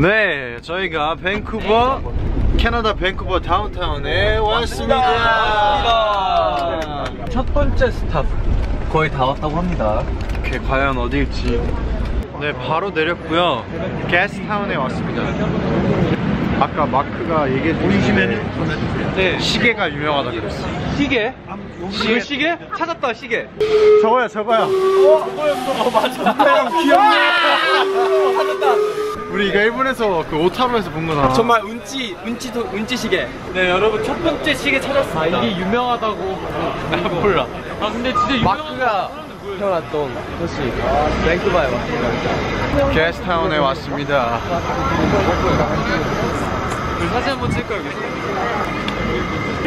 네, 저희가 밴쿠버, 캐나다 밴쿠버 다운타운에 왔습니다. 첫 번째 스탑 거의 다 왔다고 합니다. 오케이, 과연 어디일지. 네, 바로 내렸고요. 게스트타운에 왔습니다. 아까 마크가 얘기해 주신 네. 시계가 유명하다 그랬어. 시계? 시계? 시계? 찾았다 시계. 저거야, 저거야. 어 맞아. 귀엽네. 이거 일본에서 그 오타로에서 본 거잖아. 정말 운치 운치도 운치 시계. 네 여러분 첫 번째 시계 찾았습니다. 이게 유명하다고. 몰라. 아 근데 진짜 유명한 마크가 태어났던 도시 밴쿠버에 왔습니다. 게스트타운에 왔습니다. 그 사진 한번 찍을까 여기?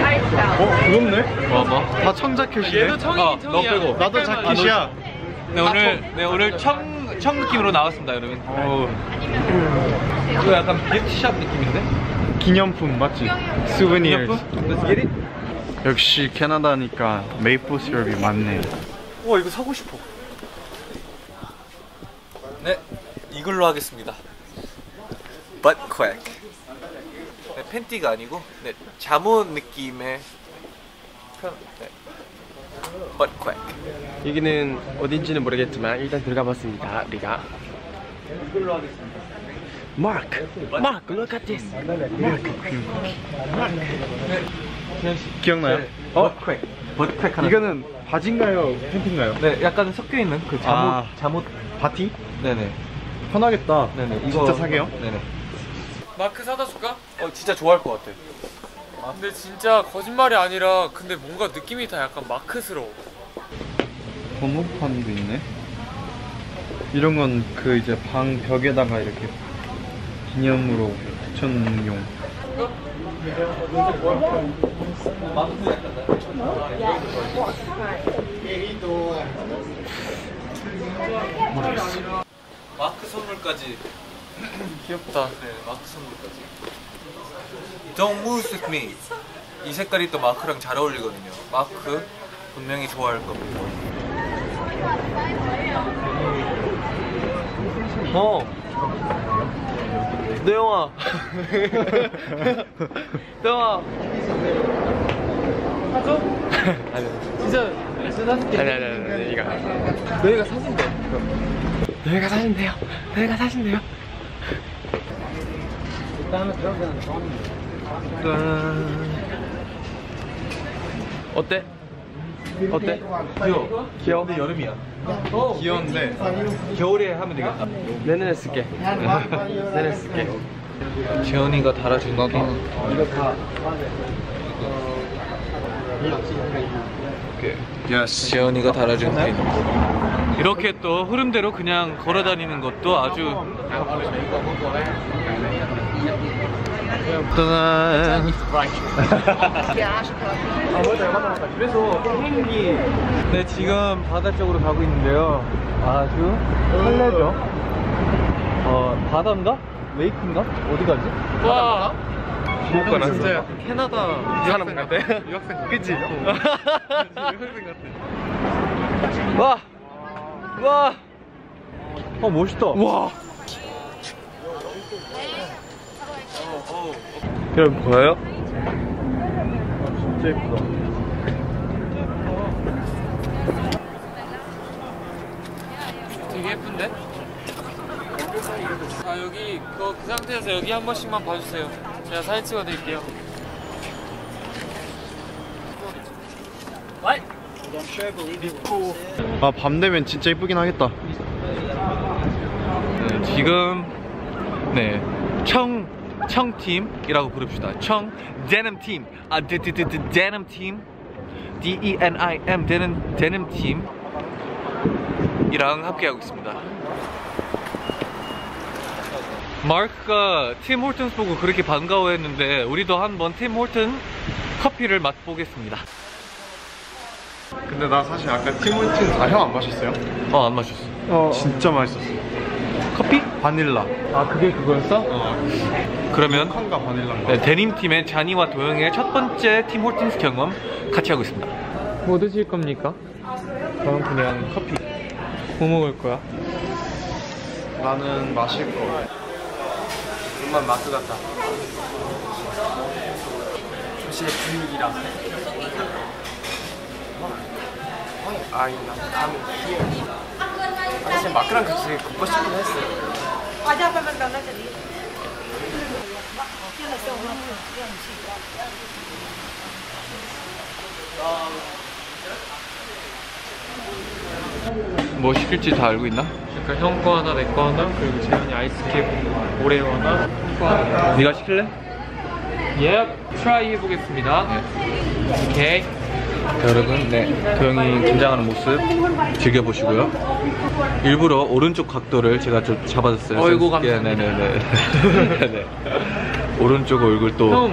어? 뭐 뭐? 다 청자켓이네. 얘도 청이 어, 청이야. 너 빼고. 나도 자켓이야. 네 오늘 네 오늘 청 청 느낌으로 나왔습니다 여러분. 어, 이거 약간 빅샵 느낌인데? 기념품 맞지? it. 역시 캐나다니까 메이플 시럽이 많네. 와 이거 사고 싶어. 네 이걸로 하겠습니다. Butt quack. 네, 팬티가 아니고 네 잠옷 느낌의 편. 네. Butt quack. 여기는 어딘지는 모르겠지만 일단 들어가 봤습니다. 우리가. 이걸로 하겠습니다. Mark, Mark, look at this. 기억나요? 어? Butt quack. Butt quack 하나. 이거는 바지인가요? 팬티인가요? 네 약간 섞여 있는 그 잠옷 아. 잠옷. 바티? 네네. 편하겠다. 네네. 이거 진짜 사게요? 네네. 마크 사다 줄까? 어 진짜 좋아할 것 같아. 근데 진짜 거짓말이 아니라 근데 뭔가 느낌이 다 약간 마크스러워 번호판도 있네. 이런 건 그 이제 방 벽에다가 이렇게 기념으로 붙여놓는 마크 선물까지. 귀엽다 네, 마크 선물까지. Don't move with me. 이 색깔이 또 마크랑 잘 어울리거든요. 마크 분명히 좋아할 겁니다. 어. 내영아. 내영아. 사줘? 진짜 진짜 사줄게. 아니 아니 아니 아니 이거. 너희가 사준대. 너희가 사신대요. 너희가 사신대요. 어때? 어때? 귀여워. 귀여워? 근데 여름이야. 귀여운데 겨울에 하면 되겠다. 내년에 쓸게. 내년에 쓸게. 재현이가 달아준 나도 Yes. 재현이가 달아준 핀 이렇게 또 흐름대로 그냥 걸어 다니는 것도 아주 짜잔. 그래서 비행기 네 지금 바다 쪽으로 가고 있는데요 아주 설레죠 어 바다인가? Lake인가? 어디 가지? 와 뭐가 진짜 캐나다 사람 같아. 유학생 그치? 와! 와! 어 멋있다 와 그럼 보여요? 진짜 예쁘다 되게 예쁜데? 자 여기 그, 그 상태에서 여기 한 번씩만 봐주세요 제가 사진 찍어드릴게요 아 밤 되면 진짜 이쁘긴 하겠다. 네, 지금 네, 청 청팀이라고 부릅시다. 청 데님 팀, 아 데데데 데님 팀, D E N I M 데님 데님 팀 이랑 함께하고 있습니다. 마크가 Tim Hortons 보고 그렇게 반가워했는데 우리도 한번 Tim Horton 커피를 맛보겠습니다. 근데 나 사실 아까 Tim Horton 다형 안 마셨어요? 어 안 마셨어. 진짜 맛있었어. 커피? 바닐라. 아 그게 그거였어? 어. 그러면 칸과 바닐라인가? 네, 데님 팀의 자니와 도영의 첫 번째 Tim Hortons 경험 같이 하고 있습니다. 뭐 드실 겁니까? 저는 그냥 커피. 뭐 먹을 거야? 나는 마실 거. 정말 마크 같다. 도시의 분위기라. 아이 나. 아, 사실 마크랑 같이 걷고 싶긴 했어. 뭐 시킬지 다 알고 있나? 그러니까 형 거 하나, 내 거 하나, 그리고 재현이 Iced Capp Oreo 하나, 거 하나. 네가 시킬래? 예, try 해보겠습니다. 오케이. 자, 여러분, 네, 도영이 긴장하는 모습 즐겨보시고요. 일부러 오른쪽 각도를 제가 좀 잡아줬어요. 어이구, 예, 감사합니다. 네네네. 네 네. 오른쪽 얼굴 또?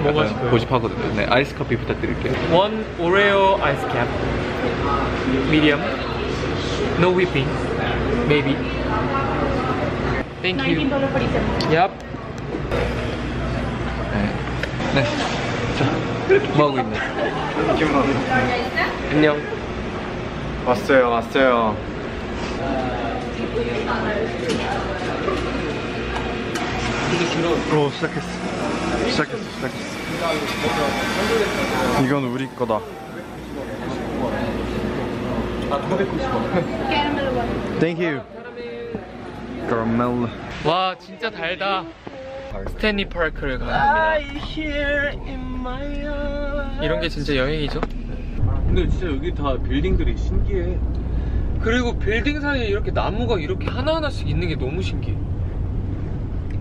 고집하거든요. 네, 아이스 커피 부탁드릴게요. One Oreo ice cap, medium, no whipping, maybe. Thank you. Yep. 네. 네. 자, 뭐 하고 있네? 안녕. 왔어요, 왔어요. 오, 시작했어. 시작했어, 시작했어. 이건 우리 거다. Thank you. 카라멜. 와 진짜 달다. 스탠리 파크를 갑니다. 이런 게 진짜 여행이죠. 근데 진짜 여기 다 빌딩들이 신기해. 그리고 빌딩 사이에 이렇게 나무가 이렇게 하나하나씩 있는 게 너무 신기해.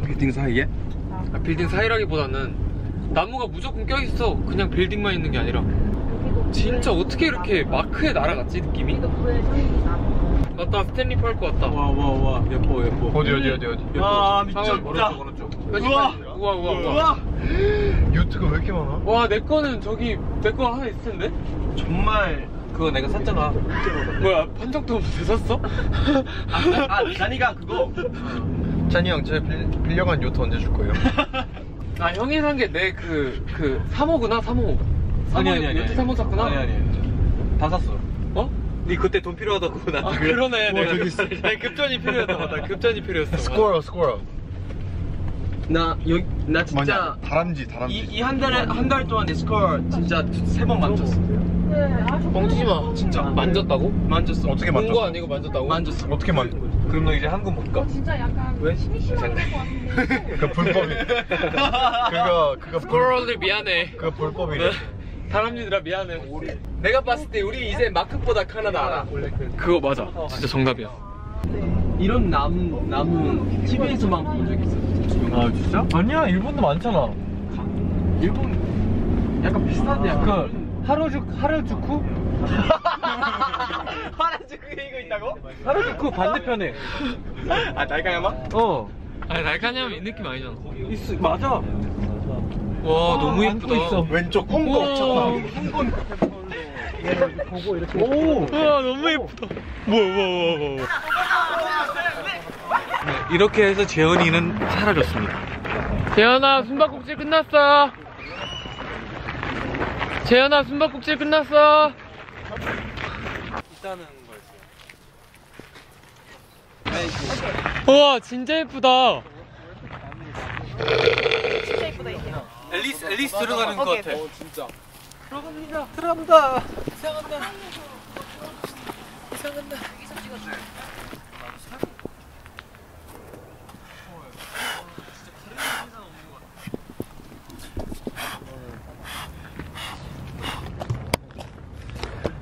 빌딩 사이에? 아, 빌딩 사이라기보다는 나무가 무조건 껴있어. 그냥 빌딩만 있는 게 아니라. 진짜 어떻게 이렇게 마크의 나라 같지 느낌이? 왔다 Stanley Park 왔다. 와, 와, 와. 예뻐, 예뻐. 어디, 어디, 어디, 어디? 아, 미쳤다. 오른쪽, 오른쪽. 우와 우와 우와 우와. 요트가 왜 이렇게 많아? 와 내 거는 저기 내 거 하나 있을 텐데? 정말 그거 내가 샀잖아. 뭐야 판정도 없는데 샀어? 아, 자니가 그거. 자니 형, 제 빌, 빌려간 요트 언제 줄 거예요? 아 형이 산 게 내 그 그 3호구나 3호. 3호 요트 3호 샀구나. 아니, 아니. 다 샀어. 어? 네 그때 돈 필요하다고 나한테 아 그래. 그러네. 뭐 내가 저기 있어. 아니, 급전이 필요했다 맞다. 급전이 필요했어. Squirrel, squirrel. 나 여기 나 진짜 뭐냐? 다람쥐, 다람쥐. 이 한 달에 한 달 동안 내 squirrel 진짜 세 번 만졌어. 뻥치지 마. 진짜. 만졌다고? 만졌어. 어떻게 본 만졌어? 거 아니고 만졌다고? 만졌어. 어떻게 만져? 그럼 너 이제 한국 못 가. 진짜 약간 왜? 심심한 것 같은데. 그 불법이. 그거, 그거 불, 스코어들 미안해. 그거 불법이래. 다람쥐들아 미안해. 내가 봤을 때 우리 이제 마크보다 카나다 알아. 그거 맞아. 진짜 정답이야. 이런 나무 나무는 TV에서만 본 적 있어. 아, 진짜? 아니야, 일본도 많잖아. 일본 약간 비슷한데 약간. 그 하루주 하루주쿠? 하나주크 이거 있다고? 하루주쿠 반대편에. 아 날카야마? 어. 아니 날카냐면 이 느낌 아니잖아. 있어, 맞아. 와 너무 예쁘다. 왼쪽 콩고 우와. 없잖아. 오. 와 너무 예쁘다. 뭐야 뭐야 뭐야 뭐야. 네, 이렇게 해서 재현이는 사라졌습니다. 재현아 숨바꼭질 끝났어. 재현아 숨바꼭질 끝났어. 있다는 거였어요. 우와 진짜 예쁘다. 진짜 예쁘다 이게. 앨리스, 앨리스 들어가는 것 같아. 오케이. 진짜. 들어갑니다. 들어갑니다. 이상한다. 이상한다.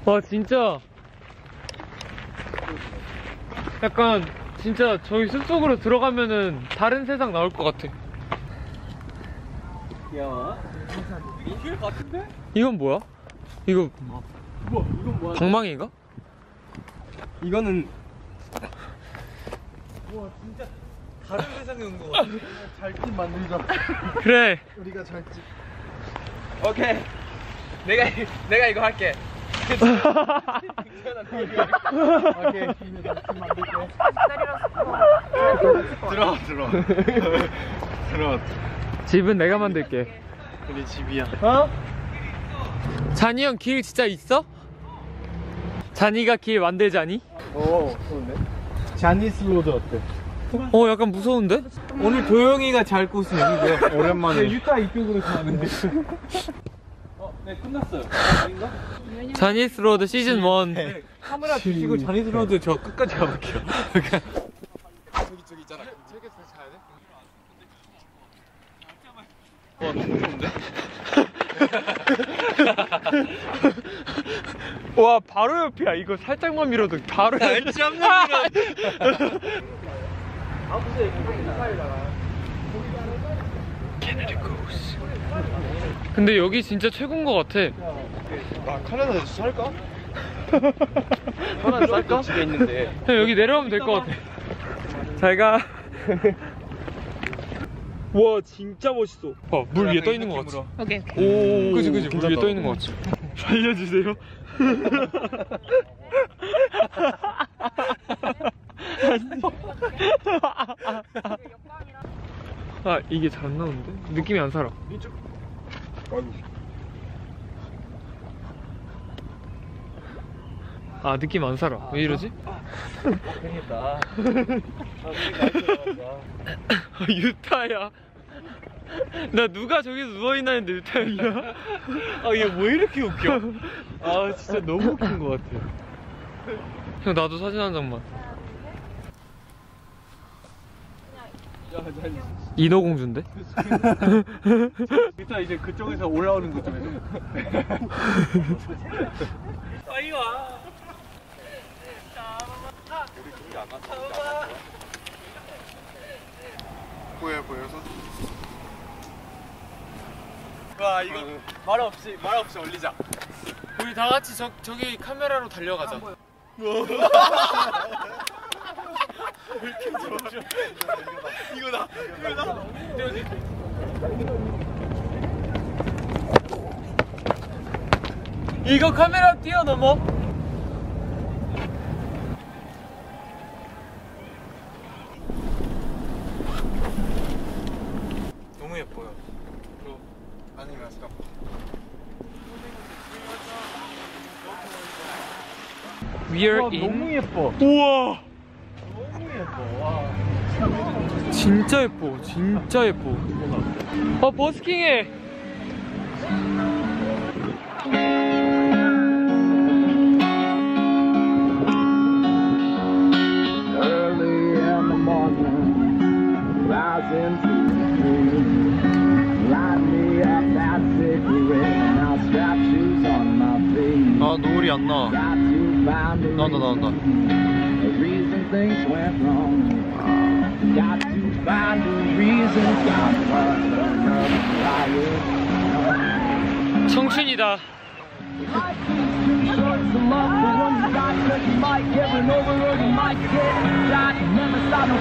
와 진짜 약간 진짜 저희 숲속으로 들어가면은 다른 세상 나올 것 같아. 야. 인필 같은데? 이건 뭐야? 이거 방망이인가? 이거는 다른 세상에 온 것 같아. 잘집 만들자. 그래. 우리가 잘집. 오케이. 내가 이- 내가 이거 할게. 오케이. 들어와, 들어와. 들어와. 집은 내가 만들게. 우리 집이야. 자니 형 길 진짜 있어? 자니가 길 만들자니? 오, 좋은데? Johnny's Road 어때? 어 약간 무서운데? 오늘 도영이가 잘 곳은 여기고요. 오랜만에. 유타 이쪽으로 가는데. 네 끝났어요. Johnny's Road 시즌 1. 카메라 주시고 Johnny's Road 저 끝까지 가볼게요. 와 바로 옆이야. 이거 살짝만 밀어도 바로. 살짝만 밀어. 근데 여기 진짜 최고인 것 같아. 아 카나다에서 살까? 하나 쌀까? 집에 있는데 형 여기 내려오면 될 것 같아. 잘 가. 와 진짜 멋있어. 봐, 물 위에 떠 있는 것 같지? 오케이. 오, 그지 그지 물 위에 떠 있는 것 같지? 살려주세요. 아 이게 잘 안 나오는데? 느낌이 안 살아. 아 느낌 안 살아. 왜 이러지? 아, 유타야. 나 누가 저기서 누워있나 했는데 유타야. 아얘 왜 이렇게 웃겨? 아 진짜 너무 웃긴 것 같아. 형 나도 사진 한 장만. 인어공주인데? 일단 이제 그쪽에서 올라오는 거좀 해줘. 보여 보여서 와 이거 말 없이 말 없이 올리자. 우리 다 같이 저, 저기 카메라로 달려가자. 이거다 이거다. 이거 카메라 뛰어넘어? 너무 예뻐요 아니면 잠깐 We're 와, in. 너무 예뻐. 우와. 진짜 예뻐. 진짜 예뻐. 아 버스킹해. Early in the morning, rising to the street. Light me up that cigarette, and I'll strap shoes on my feet. 아 노을이 안 나. Got to find a 나온다 나온다. a reason things went wrong. Got to find a reason, got to find another riot. 청춘이다. Life is too short to love the one you got, 'cause you might get run over or you might get shot. Never stop no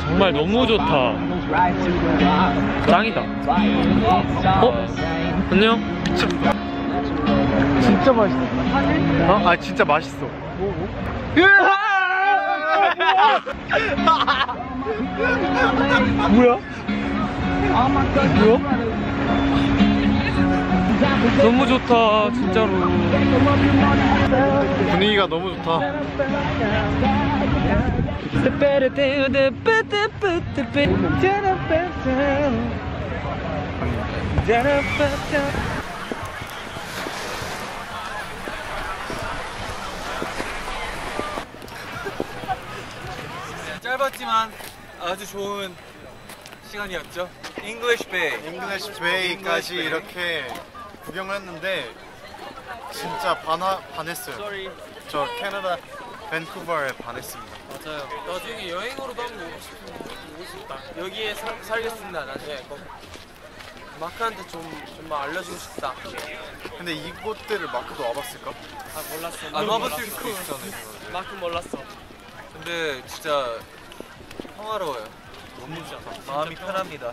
정말 너무 좋다. Right to the rock. 짱이다. 어? 안녕. 진짜 맛있어. 어? 아 진짜 맛있어. 뭐야? 너무 좋다. 진짜로. 분위기가 너무 좋다. 짧았지만 아주 좋은 시간이었죠. English Bay. English Bay까지 이렇게 구경을 했는데 진짜 반하, 반했어요 저 캐나다 밴쿠버에 반했습니다 맞아요. 나중에 여행으로도 한번 오고 싶은 오고 싶다. 여기에 살, 살겠습니다. 나중에 꼭 마크한테 좀 좀만 알려주고 싶다. 근데 이곳들을 마크도 와봤을까? 아 몰랐어. 안 와봤을 수도 있잖아요. 마크 몰랐어. 근데 진짜 평화로워요. 너무 좋다. 마음이 편합니다.